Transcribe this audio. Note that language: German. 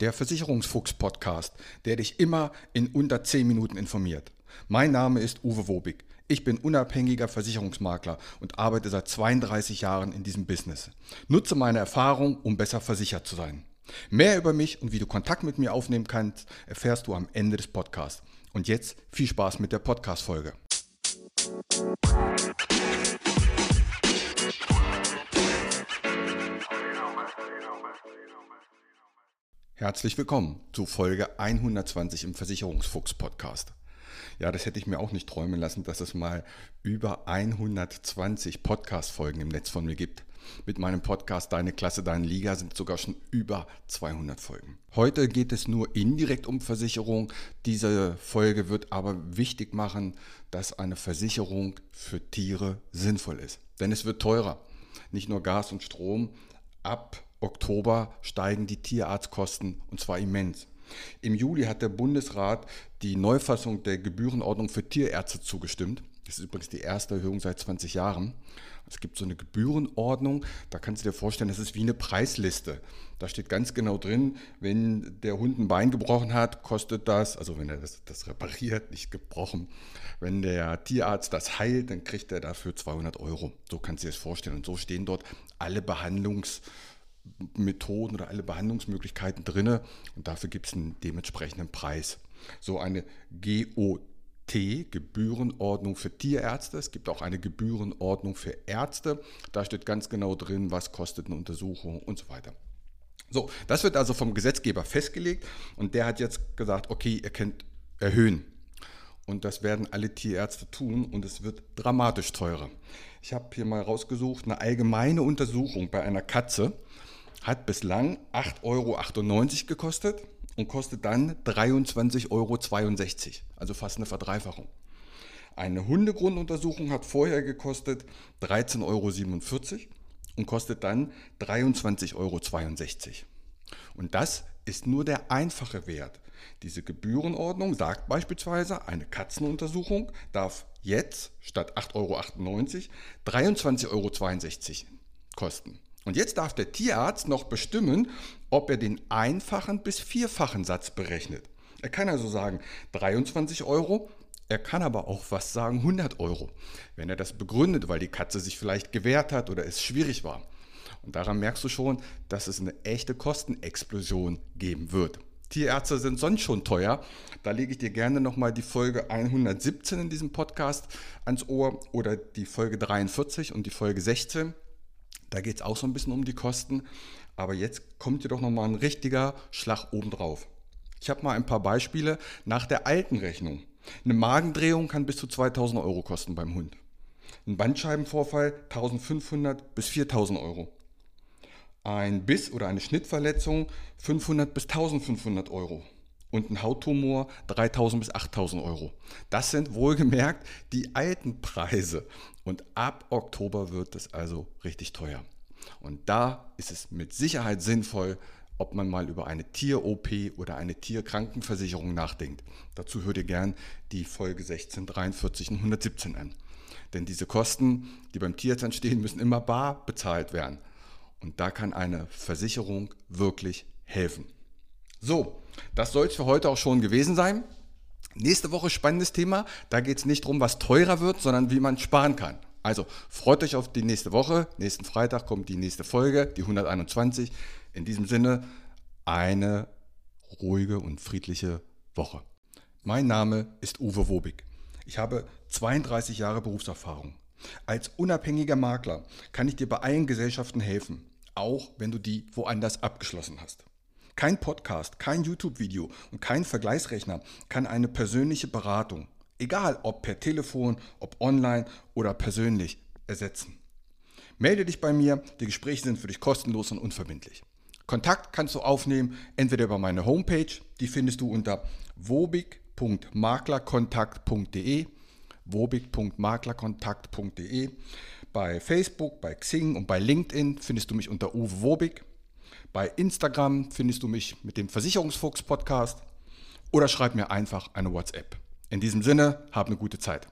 der Versicherungsfuchs-Podcast, der dich immer in unter 10 Minuten informiert. Mein Name ist Uwe Wobig. Ich bin unabhängiger Versicherungsmakler und arbeite seit 32 Jahren in diesem Business. Nutze meine Erfahrung, um besser versichert zu sein. Mehr über mich und wie du Kontakt mit mir aufnehmen kannst, erfährst du am Ende des Podcasts. Und jetzt viel Spaß mit der Podcast-Folge. Herzlich willkommen zu Folge 120 im Versicherungsfuchs Podcast. Ja, das hätte ich mir auch nicht träumen lassen, dass es mal über 120 Podcast-Folgen im Netz von mir gibt. Mit meinem Podcast Deine Klasse, Deine Liga sind sogar schon über 200 Folgen. Heute geht es nur indirekt um Versicherung. Diese Folge wird aber wichtig machen, dass eine Versicherung für Tiere sinnvoll ist. Denn es wird teurer. Nicht nur Gas und Strom. Ab Oktober steigen die Tierarztkosten und zwar immens. Im Juli hat der Bundesrat die Neufassung der Gebührenordnung für Tierärzte zugestimmt. Das ist übrigens die erste Erhöhung seit 20 Jahren. Es gibt so eine Gebührenordnung, da kannst du dir vorstellen, das ist wie eine Preisliste. Da steht ganz genau drin, wenn der Hund ein Bein gebrochen hat, kostet das, also wenn er das, das repariert, nicht gebrochen. Wenn der Tierarzt das heilt, dann kriegt er dafür 200 Euro. So kannst du dir das vorstellen. Und so stehen dort alle Behandlungs- Methoden oder alle Behandlungsmöglichkeiten drin und dafür gibt es einen dementsprechenden Preis. So eine GOT, Gebührenordnung für Tierärzte. Es gibt auch eine Gebührenordnung für Ärzte. Da steht ganz genau drin, was kostet eine Untersuchung und so weiter. So, das wird also vom Gesetzgeber festgelegt und der hat jetzt gesagt, okay, ihr könnt erhöhen. Und das werden alle Tierärzte tun und es wird dramatisch teurer. Ich habe hier mal rausgesucht, eine allgemeine Untersuchung bei einer Katze hat bislang 8,98 Euro gekostet und kostet dann 23,62 Euro, also fast eine Verdreifachung. Eine Hundegrunduntersuchung hat vorher gekostet 13,47 Euro und kostet dann 23,62 Euro. Und das ist nur der einfache Wert. Diese Gebührenordnung sagt beispielsweise, eine Katzenuntersuchung darf jetzt statt 8,98 Euro 23,62 Euro kosten. Und jetzt darf der Tierarzt noch bestimmen, ob er den einfachen bis vierfachen Satz berechnet. Er kann also sagen 23 Euro, er kann aber auch was sagen 100 Euro, wenn er das begründet, weil die Katze sich vielleicht gewehrt hat oder es schwierig war. Und daran merkst du schon, dass es eine echte Kostenexplosion geben wird. Tierärzte sind sonst schon teuer. Da lege ich dir gerne nochmal die Folge 117 in diesem Podcast ans Ohr oder die Folge 43 und die Folge 16. Da geht es auch so ein bisschen um die Kosten. Aber jetzt kommt hier doch nochmal ein richtiger Schlag obendrauf. Ich habe mal ein paar Beispiele nach der alten Rechnung. Eine Magendrehung kann bis zu 2000 Euro kosten beim Hund. Ein Bandscheibenvorfall 1500 bis 4000 Euro. Ein Biss oder eine Schnittverletzung 500 bis 1500 Euro. Und ein Hauttumor 3000 bis 8000 Euro. Das sind wohlgemerkt die alten Preise. Und ab Oktober wird es also richtig teuer. Und da ist es mit Sicherheit sinnvoll, ob man mal über eine Tier-OP oder eine Tierkrankenversicherung nachdenkt. Dazu hört ihr gern die Folge 16, 43 und 117 an. Denn diese Kosten, die beim Tierarzt entstehen, müssen immer bar bezahlt werden. Und da kann eine Versicherung wirklich helfen. So, das soll es für heute auch schon gewesen sein. Nächste Woche spannendes Thema. Da geht es nicht darum, was teurer wird, sondern wie man sparen kann. Also freut euch auf die nächste Woche. Nächsten Freitag kommt die nächste Folge, die 121. In diesem Sinne eine ruhige und friedliche Woche. Mein Name ist Uwe Wobig. Ich habe 32 Jahre Berufserfahrung. Als unabhängiger Makler kann ich dir bei allen Gesellschaften helfen, auch wenn du die woanders abgeschlossen hast. Kein Podcast, kein YouTube-Video und kein Vergleichsrechner kann eine persönliche Beratung, egal ob per Telefon, ob online oder persönlich, ersetzen. Melde dich bei mir, die Gespräche sind für dich kostenlos und unverbindlich. Kontakt kannst du aufnehmen, entweder über meine Homepage, die findest du unter wobig.maklerkontakt.de, wobig.maklerkontakt.de. Bei Facebook, bei Xing und bei LinkedIn findest du mich unter Uwe Wobig. Bei Instagram findest du mich mit dem Versicherungsfuchs Podcast oder schreib mir einfach eine WhatsApp. In diesem Sinne, hab eine gute Zeit.